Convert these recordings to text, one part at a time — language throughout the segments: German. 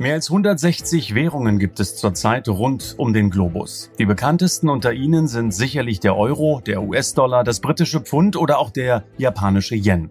Mehr als 160 Währungen gibt es zurzeit rund um den Globus. Die bekanntesten unter ihnen sind sicherlich der Euro, der US-Dollar, das britische Pfund oder auch der japanische Yen.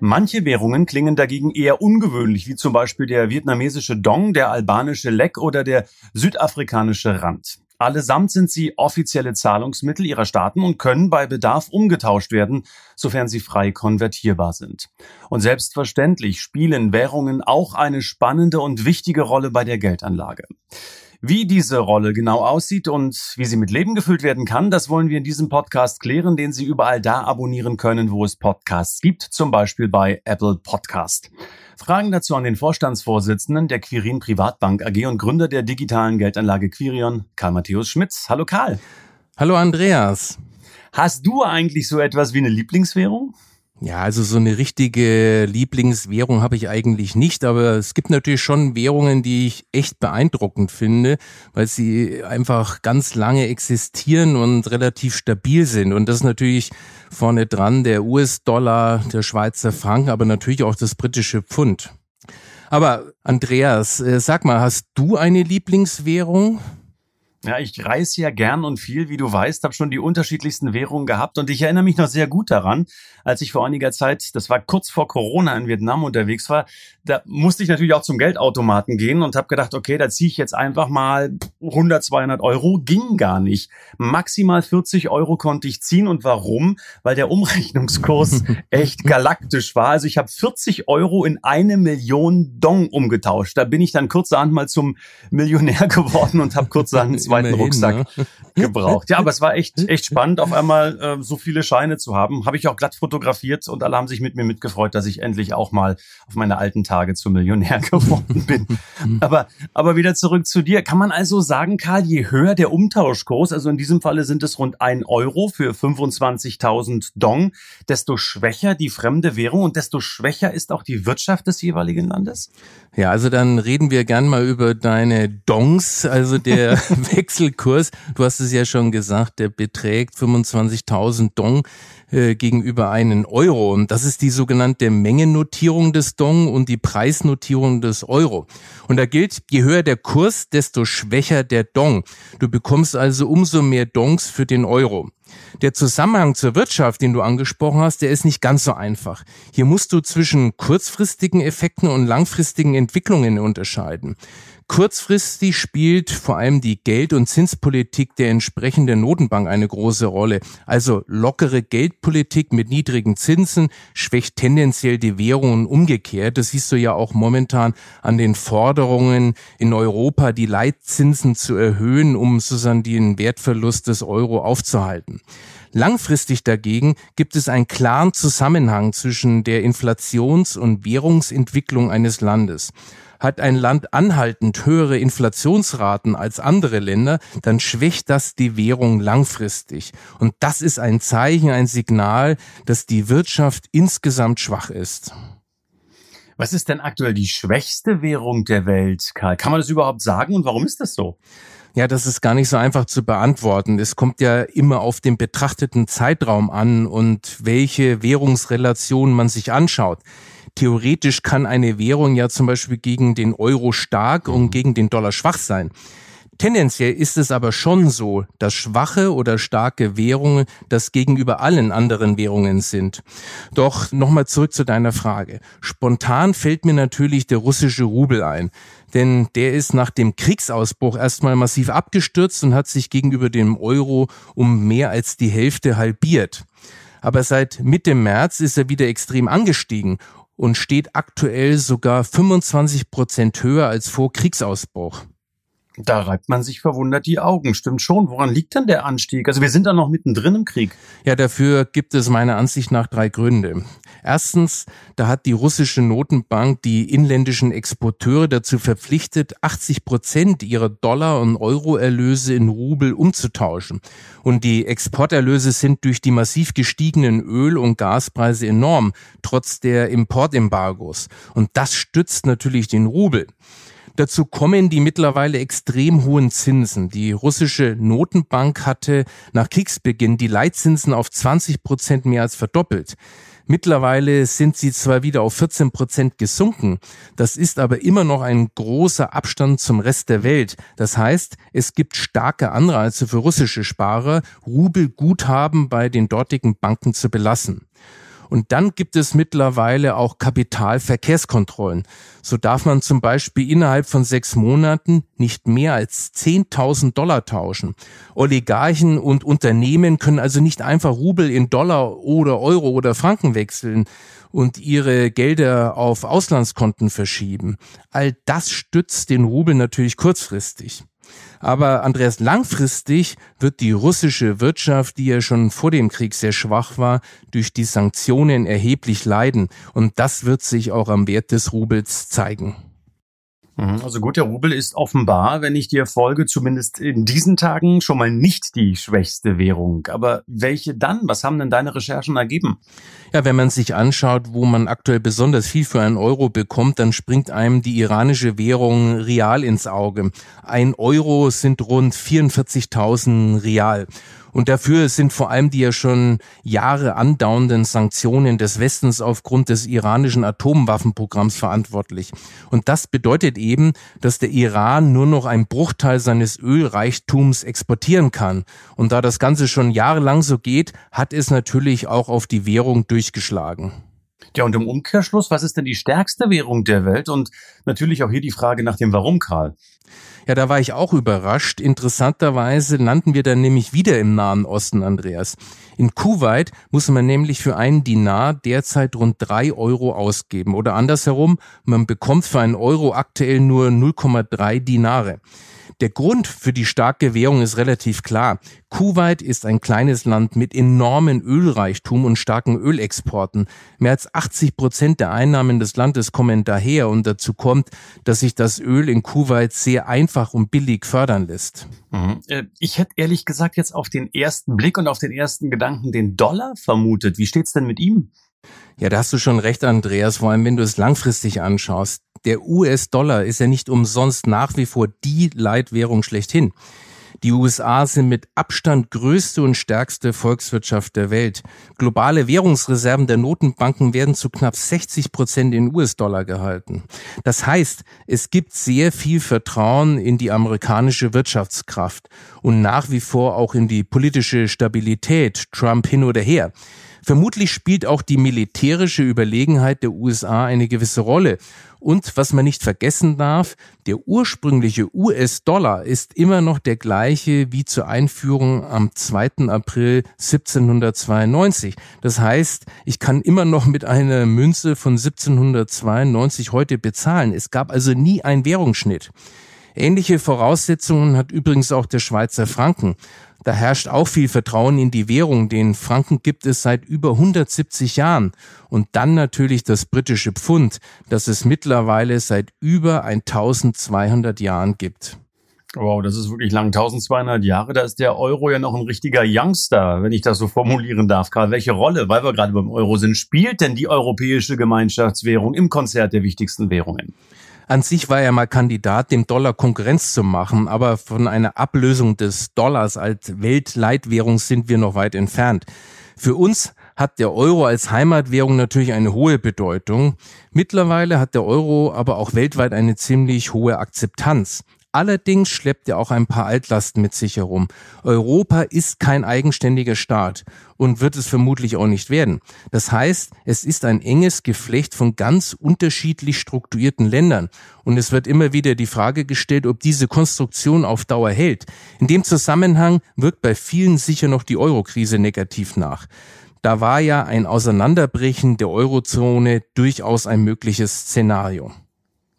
Manche Währungen klingen dagegen eher ungewöhnlich, wie zum Beispiel der vietnamesische Dong, der albanische Lek oder der südafrikanische Rand. Allesamt sind sie offizielle Zahlungsmittel ihrer Staaten und können bei Bedarf umgetauscht werden, sofern sie frei konvertierbar sind. Und selbstverständlich spielen Währungen auch eine spannende und wichtige Rolle bei der Geldanlage. Wie diese Rolle genau aussieht und wie sie mit Leben gefüllt werden kann, das wollen wir in diesem Podcast klären, den Sie überall da abonnieren können, wo es Podcasts gibt, zum Beispiel bei Apple Podcast. Fragen dazu an den Vorstandsvorsitzenden der Quirin Privatbank AG und Gründer der digitalen Geldanlage Quirion, Karl Matthäus Schmitz. Hallo Karl. Hallo Andreas. Hast du eigentlich so etwas wie eine Lieblingswährung? Ja, also so eine richtige Lieblingswährung habe ich eigentlich nicht, aber es gibt natürlich schon Währungen, die ich echt beeindruckend finde, weil sie einfach ganz lange existieren und relativ stabil sind. Und das ist natürlich vorne dran der US-Dollar, der Schweizer Franken, aber natürlich auch das britische Pfund. Aber Andreas, äh, sag mal, hast du eine Lieblingswährung? Ja, ich reise ja gern und viel, wie du weißt, habe schon die unterschiedlichsten Währungen gehabt und ich erinnere mich noch sehr gut daran, als ich vor einiger Zeit, das war kurz vor Corona in Vietnam unterwegs war, da musste ich natürlich auch zum Geldautomaten gehen und habe gedacht, okay, da ziehe ich jetzt einfach mal 100, 200 Euro, ging gar nicht. Maximal 40 Euro konnte ich ziehen und warum? Weil der Umrechnungskurs echt galaktisch war. Also ich habe 40 Euro in eine Million Dong umgetauscht. Da bin ich dann kurzerhand mal zum Millionär geworden und habe kurzerhand zweiten Rucksack ne? gebraucht. Ja, aber es war echt, echt spannend, auf einmal äh, so viele Scheine zu haben. Habe ich auch glatt fotografiert und alle haben sich mit mir mitgefreut, dass ich endlich auch mal auf meine alten Tage zum Millionär geworden bin. aber, aber wieder zurück zu dir. Kann man also sagen, Karl, je höher der Umtauschkurs, also in diesem Falle sind es rund ein Euro für 25.000 Dong, desto schwächer die fremde Währung und desto schwächer ist auch die Wirtschaft des jeweiligen Landes? Ja, also dann reden wir gern mal über deine Dongs, also der Wechselkurs. Du hast es ja schon gesagt, der beträgt 25.000 Dong äh, gegenüber einen Euro. Und das ist die sogenannte Mengennotierung des Dong und die Preisnotierung des Euro. Und da gilt, je höher der Kurs, desto schwächer der Dong. Du bekommst also umso mehr Dongs für den Euro. Der Zusammenhang zur Wirtschaft, den du angesprochen hast, der ist nicht ganz so einfach. Hier musst du zwischen kurzfristigen Effekten und langfristigen Entwicklungen unterscheiden. Kurzfristig spielt vor allem die Geld- und Zinspolitik der entsprechenden Notenbank eine große Rolle. Also lockere Geldpolitik mit niedrigen Zinsen schwächt tendenziell die Währungen umgekehrt. Das siehst du ja auch momentan an den Forderungen in Europa, die Leitzinsen zu erhöhen, um sozusagen den Wertverlust des Euro aufzuhalten. Langfristig dagegen gibt es einen klaren Zusammenhang zwischen der Inflations- und Währungsentwicklung eines Landes. Hat ein Land anhaltend höhere Inflationsraten als andere Länder, dann schwächt das die Währung langfristig. Und das ist ein Zeichen, ein Signal, dass die Wirtschaft insgesamt schwach ist. Was ist denn aktuell die schwächste Währung der Welt, Karl? Kann man das überhaupt sagen und warum ist das so? Ja, das ist gar nicht so einfach zu beantworten. Es kommt ja immer auf den betrachteten Zeitraum an und welche Währungsrelation man sich anschaut. Theoretisch kann eine Währung ja zum Beispiel gegen den Euro stark und mhm. gegen den Dollar schwach sein. Tendenziell ist es aber schon so, dass schwache oder starke Währungen das gegenüber allen anderen Währungen sind. Doch nochmal zurück zu deiner Frage. Spontan fällt mir natürlich der russische Rubel ein, denn der ist nach dem Kriegsausbruch erstmal massiv abgestürzt und hat sich gegenüber dem Euro um mehr als die Hälfte halbiert. Aber seit Mitte März ist er wieder extrem angestiegen und steht aktuell sogar 25 Prozent höher als vor Kriegsausbruch. Da reibt man sich verwundert die Augen. Stimmt schon. Woran liegt denn der Anstieg? Also wir sind da noch mittendrin im Krieg. Ja, dafür gibt es meiner Ansicht nach drei Gründe. Erstens, da hat die russische Notenbank die inländischen Exporteure dazu verpflichtet, 80 Prozent ihrer Dollar- und Euro-Erlöse in Rubel umzutauschen. Und die Exporterlöse sind durch die massiv gestiegenen Öl- und Gaspreise enorm, trotz der Importembargos. Und das stützt natürlich den Rubel. Dazu kommen die mittlerweile extrem hohen Zinsen. Die russische Notenbank hatte nach Kriegsbeginn die Leitzinsen auf 20 Prozent mehr als verdoppelt. Mittlerweile sind sie zwar wieder auf 14 Prozent gesunken, das ist aber immer noch ein großer Abstand zum Rest der Welt. Das heißt, es gibt starke Anreize für russische Sparer, Rubelguthaben bei den dortigen Banken zu belassen. Und dann gibt es mittlerweile auch Kapitalverkehrskontrollen. So darf man zum Beispiel innerhalb von sechs Monaten nicht mehr als 10.000 Dollar tauschen. Oligarchen und Unternehmen können also nicht einfach Rubel in Dollar oder Euro oder Franken wechseln und ihre Gelder auf Auslandskonten verschieben. All das stützt den Rubel natürlich kurzfristig. Aber Andreas, langfristig wird die russische Wirtschaft, die ja schon vor dem Krieg sehr schwach war, durch die Sanktionen erheblich leiden. Und das wird sich auch am Wert des Rubels zeigen. Mhm. Also gut, der Rubel ist offenbar, wenn ich dir folge, zumindest in diesen Tagen schon mal nicht die schwächste Währung. Aber welche dann? Was haben denn deine Recherchen ergeben? Ja, wenn man sich anschaut, wo man aktuell besonders viel für einen Euro bekommt, dann springt einem die iranische Währung Real ins Auge. Ein Euro sind rund 44.000 Real. Und dafür sind vor allem die ja schon Jahre andauernden Sanktionen des Westens aufgrund des iranischen Atomwaffenprogramms verantwortlich. Und das bedeutet eben, dass der Iran nur noch einen Bruchteil seines Ölreichtums exportieren kann. Und da das Ganze schon jahrelang so geht, hat es natürlich auch auf die Währung durchgeschlagen. Ja, und im Umkehrschluss, was ist denn die stärkste Währung der Welt? Und natürlich auch hier die Frage nach dem Warum, Karl. Ja, da war ich auch überrascht. Interessanterweise landen wir dann nämlich wieder im Nahen Osten, Andreas. In Kuwait muss man nämlich für einen Dinar derzeit rund drei Euro ausgeben. Oder andersherum, man bekommt für einen Euro aktuell nur 0,3 Dinare. Der Grund für die starke Währung ist relativ klar. Kuwait ist ein kleines Land mit enormen Ölreichtum und starken Ölexporten. Mehr als 80 Prozent der Einnahmen des Landes kommen daher und dazu kommt, dass sich das Öl in Kuwait sehr einfach und billig fördern lässt. Mhm. Äh, ich hätte ehrlich gesagt jetzt auf den ersten Blick und auf den ersten Gedanken den Dollar vermutet. Wie steht's denn mit ihm? Ja, da hast du schon recht, Andreas, vor allem wenn du es langfristig anschaust. Der US-Dollar ist ja nicht umsonst nach wie vor die Leitwährung schlechthin. Die USA sind mit Abstand größte und stärkste Volkswirtschaft der Welt. Globale Währungsreserven der Notenbanken werden zu knapp 60 Prozent in US-Dollar gehalten. Das heißt, es gibt sehr viel Vertrauen in die amerikanische Wirtschaftskraft und nach wie vor auch in die politische Stabilität, Trump hin oder her. Vermutlich spielt auch die militärische Überlegenheit der USA eine gewisse Rolle. Und was man nicht vergessen darf, der ursprüngliche US-Dollar ist immer noch der gleiche wie zur Einführung am 2. April 1792. Das heißt, ich kann immer noch mit einer Münze von 1792 heute bezahlen. Es gab also nie einen Währungsschnitt. Ähnliche Voraussetzungen hat übrigens auch der Schweizer Franken. Da herrscht auch viel Vertrauen in die Währung. Den Franken gibt es seit über 170 Jahren. Und dann natürlich das britische Pfund, das es mittlerweile seit über 1200 Jahren gibt. Wow, das ist wirklich lang. 1200 Jahre, da ist der Euro ja noch ein richtiger Youngster, wenn ich das so formulieren darf. Gerade welche Rolle, weil wir gerade beim Euro sind, spielt denn die europäische Gemeinschaftswährung im Konzert der wichtigsten Währungen? An sich war er mal Kandidat, dem Dollar Konkurrenz zu machen, aber von einer Ablösung des Dollars als Weltleitwährung sind wir noch weit entfernt. Für uns hat der Euro als Heimatwährung natürlich eine hohe Bedeutung. Mittlerweile hat der Euro aber auch weltweit eine ziemlich hohe Akzeptanz. Allerdings schleppt er auch ein paar Altlasten mit sich herum. Europa ist kein eigenständiger Staat und wird es vermutlich auch nicht werden. Das heißt, es ist ein enges Geflecht von ganz unterschiedlich strukturierten Ländern und es wird immer wieder die Frage gestellt, ob diese Konstruktion auf Dauer hält. In dem Zusammenhang wirkt bei vielen sicher noch die Eurokrise negativ nach. Da war ja ein Auseinanderbrechen der Eurozone durchaus ein mögliches Szenario.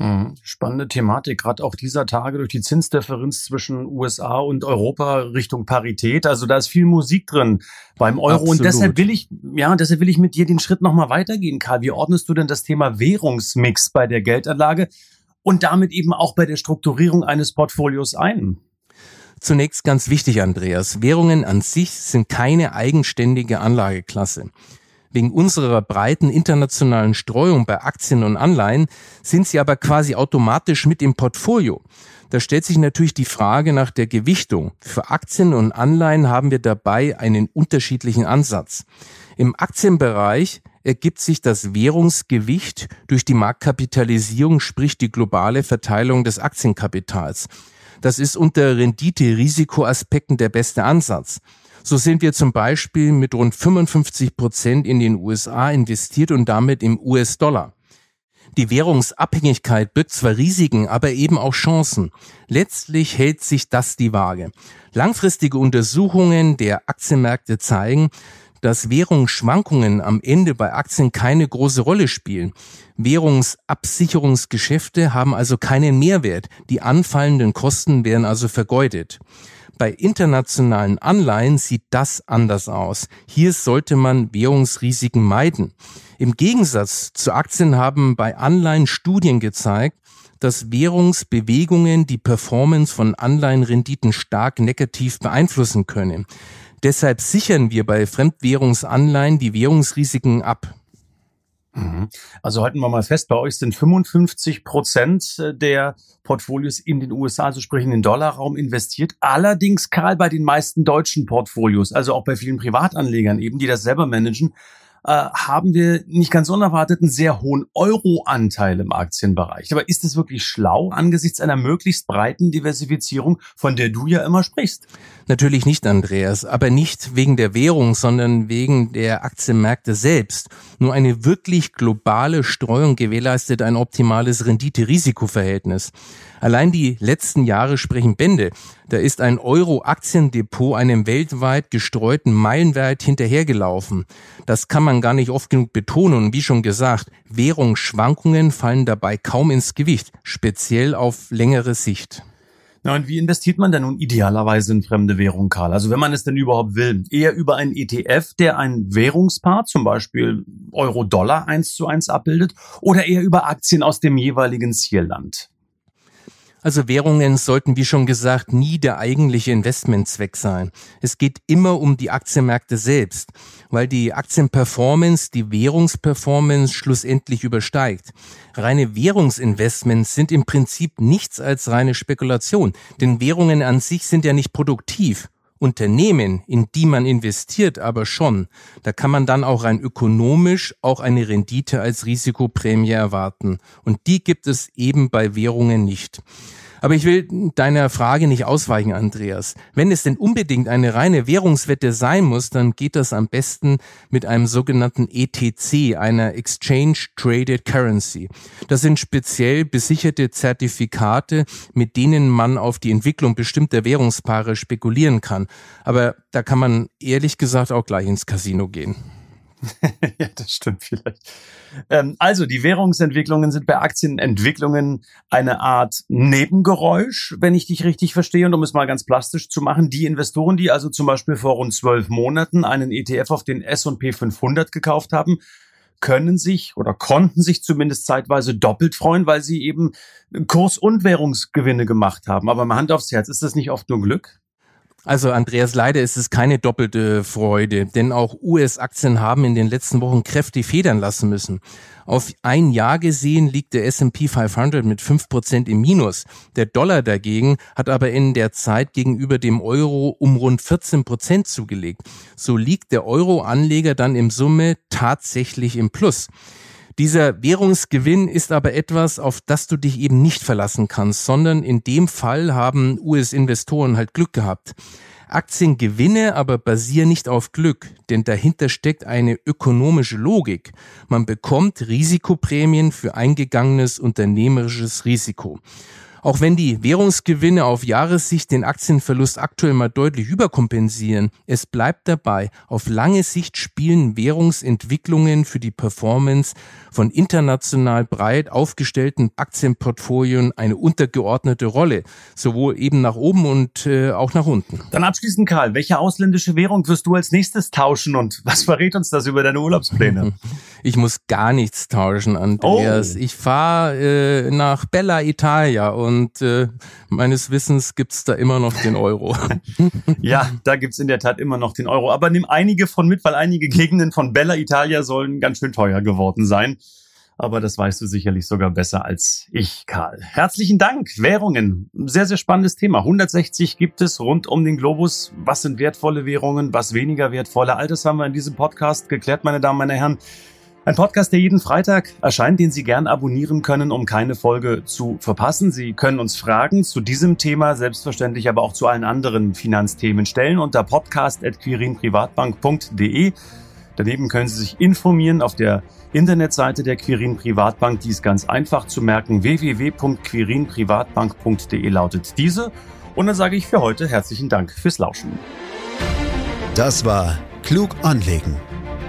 Mhm. Spannende Thematik, gerade auch dieser Tage durch die Zinsdifferenz zwischen USA und Europa Richtung Parität. Also da ist viel Musik drin beim Euro Absolut. und deshalb will ich, ja, deshalb will ich mit dir den Schritt nochmal weitergehen, Karl. Wie ordnest du denn das Thema Währungsmix bei der Geldanlage und damit eben auch bei der Strukturierung eines Portfolios ein? Zunächst ganz wichtig, Andreas. Währungen an sich sind keine eigenständige Anlageklasse. Wegen unserer breiten internationalen Streuung bei Aktien und Anleihen sind sie aber quasi automatisch mit im Portfolio. Da stellt sich natürlich die Frage nach der Gewichtung. Für Aktien und Anleihen haben wir dabei einen unterschiedlichen Ansatz. Im Aktienbereich ergibt sich das Währungsgewicht durch die Marktkapitalisierung, sprich die globale Verteilung des Aktienkapitals. Das ist unter Rendite-Risikoaspekten der beste Ansatz. So sind wir zum Beispiel mit rund 55 Prozent in den USA investiert und damit im US-Dollar. Die Währungsabhängigkeit birgt zwar Risiken, aber eben auch Chancen. Letztlich hält sich das die Waage. Langfristige Untersuchungen der Aktienmärkte zeigen, dass Währungsschwankungen am Ende bei Aktien keine große Rolle spielen. Währungsabsicherungsgeschäfte haben also keinen Mehrwert. Die anfallenden Kosten werden also vergeudet. Bei internationalen Anleihen sieht das anders aus. Hier sollte man Währungsrisiken meiden. Im Gegensatz zu Aktien haben bei Anleihen Studien gezeigt, dass Währungsbewegungen die Performance von Anleihenrenditen stark negativ beeinflussen können. Deshalb sichern wir bei Fremdwährungsanleihen die Währungsrisiken ab. Mhm. Also halten wir mal fest, bei euch sind 55 Prozent äh, der Portfolios in den USA, also sprich in den Dollarraum investiert. Allerdings, Karl, bei den meisten deutschen Portfolios, also auch bei vielen Privatanlegern eben, die das selber managen, äh, haben wir nicht ganz unerwartet einen sehr hohen Euro-Anteil im Aktienbereich. Aber ist es wirklich schlau angesichts einer möglichst breiten Diversifizierung, von der du ja immer sprichst? Natürlich nicht, Andreas, aber nicht wegen der Währung, sondern wegen der Aktienmärkte selbst. Nur eine wirklich globale Streuung gewährleistet ein optimales Rendite-Risiko-Verhältnis. Allein die letzten Jahre sprechen Bände. Da ist ein Euro-Aktiendepot einem weltweit gestreuten Meilenwert hinterhergelaufen. Das kann man gar nicht oft genug betonen. Und wie schon gesagt, Währungsschwankungen fallen dabei kaum ins Gewicht, speziell auf längere Sicht. Na und wie investiert man denn nun idealerweise in fremde Währung, Karl? Also wenn man es denn überhaupt will, eher über einen ETF, der ein Währungspaar, zum Beispiel Euro-Dollar eins zu eins abbildet, oder eher über Aktien aus dem jeweiligen Zielland? Also Währungen sollten, wie schon gesagt, nie der eigentliche Investmentzweck sein. Es geht immer um die Aktienmärkte selbst, weil die Aktienperformance die Währungsperformance schlussendlich übersteigt. Reine Währungsinvestments sind im Prinzip nichts als reine Spekulation, denn Währungen an sich sind ja nicht produktiv. Unternehmen, in die man investiert, aber schon. Da kann man dann auch rein ökonomisch auch eine Rendite als Risikoprämie erwarten. Und die gibt es eben bei Währungen nicht. Aber ich will deiner Frage nicht ausweichen, Andreas. Wenn es denn unbedingt eine reine Währungswette sein muss, dann geht das am besten mit einem sogenannten ETC, einer Exchange Traded Currency. Das sind speziell besicherte Zertifikate, mit denen man auf die Entwicklung bestimmter Währungspaare spekulieren kann. Aber da kann man ehrlich gesagt auch gleich ins Casino gehen. ja, das stimmt vielleicht. Ähm, also die Währungsentwicklungen sind bei Aktienentwicklungen eine Art Nebengeräusch, wenn ich dich richtig verstehe. Und um es mal ganz plastisch zu machen, die Investoren, die also zum Beispiel vor rund zwölf Monaten einen ETF auf den S&P 500 gekauft haben, können sich oder konnten sich zumindest zeitweise doppelt freuen, weil sie eben Kurs- und Währungsgewinne gemacht haben. Aber mal Hand aufs Herz, ist das nicht oft nur Glück? Also Andreas, leider ist es keine doppelte Freude, denn auch US-Aktien haben in den letzten Wochen kräftig federn lassen müssen. Auf ein Jahr gesehen liegt der S&P 500 mit 5% im Minus. Der Dollar dagegen hat aber in der Zeit gegenüber dem Euro um rund 14% zugelegt. So liegt der Euro-Anleger dann im Summe tatsächlich im Plus. Dieser Währungsgewinn ist aber etwas, auf das du dich eben nicht verlassen kannst, sondern in dem Fall haben US-Investoren halt Glück gehabt. Aktiengewinne aber basieren nicht auf Glück, denn dahinter steckt eine ökonomische Logik. Man bekommt Risikoprämien für eingegangenes unternehmerisches Risiko. Auch wenn die Währungsgewinne auf Jahressicht den Aktienverlust aktuell mal deutlich überkompensieren, es bleibt dabei, auf lange Sicht spielen Währungsentwicklungen für die Performance von international breit aufgestellten Aktienportfolien eine untergeordnete Rolle, sowohl eben nach oben und äh, auch nach unten. Dann abschließend, Karl, welche ausländische Währung wirst du als nächstes tauschen und was verrät uns das über deine Urlaubspläne? Ich muss gar nichts tauschen, Andreas. Oh. Ich fahre äh, nach Bella Italia und äh, meines Wissens gibt's da immer noch den Euro. ja, da gibt's in der Tat immer noch den Euro. Aber nimm einige von mit, weil einige Gegenden von Bella Italia sollen ganz schön teuer geworden sein. Aber das weißt du sicherlich sogar besser als ich, Karl. Herzlichen Dank. Währungen. Sehr, sehr spannendes Thema. 160 gibt es rund um den Globus. Was sind wertvolle Währungen? Was weniger wertvolle? All das haben wir in diesem Podcast geklärt, meine Damen, meine Herren. Ein Podcast, der jeden Freitag erscheint, den Sie gern abonnieren können, um keine Folge zu verpassen. Sie können uns Fragen zu diesem Thema, selbstverständlich aber auch zu allen anderen Finanzthemen stellen unter podcast.quirinprivatbank.de. Daneben können Sie sich informieren auf der Internetseite der Quirin Privatbank. Die ist ganz einfach zu merken. www.quirinprivatbank.de lautet diese. Und dann sage ich für heute herzlichen Dank fürs Lauschen. Das war Klug anlegen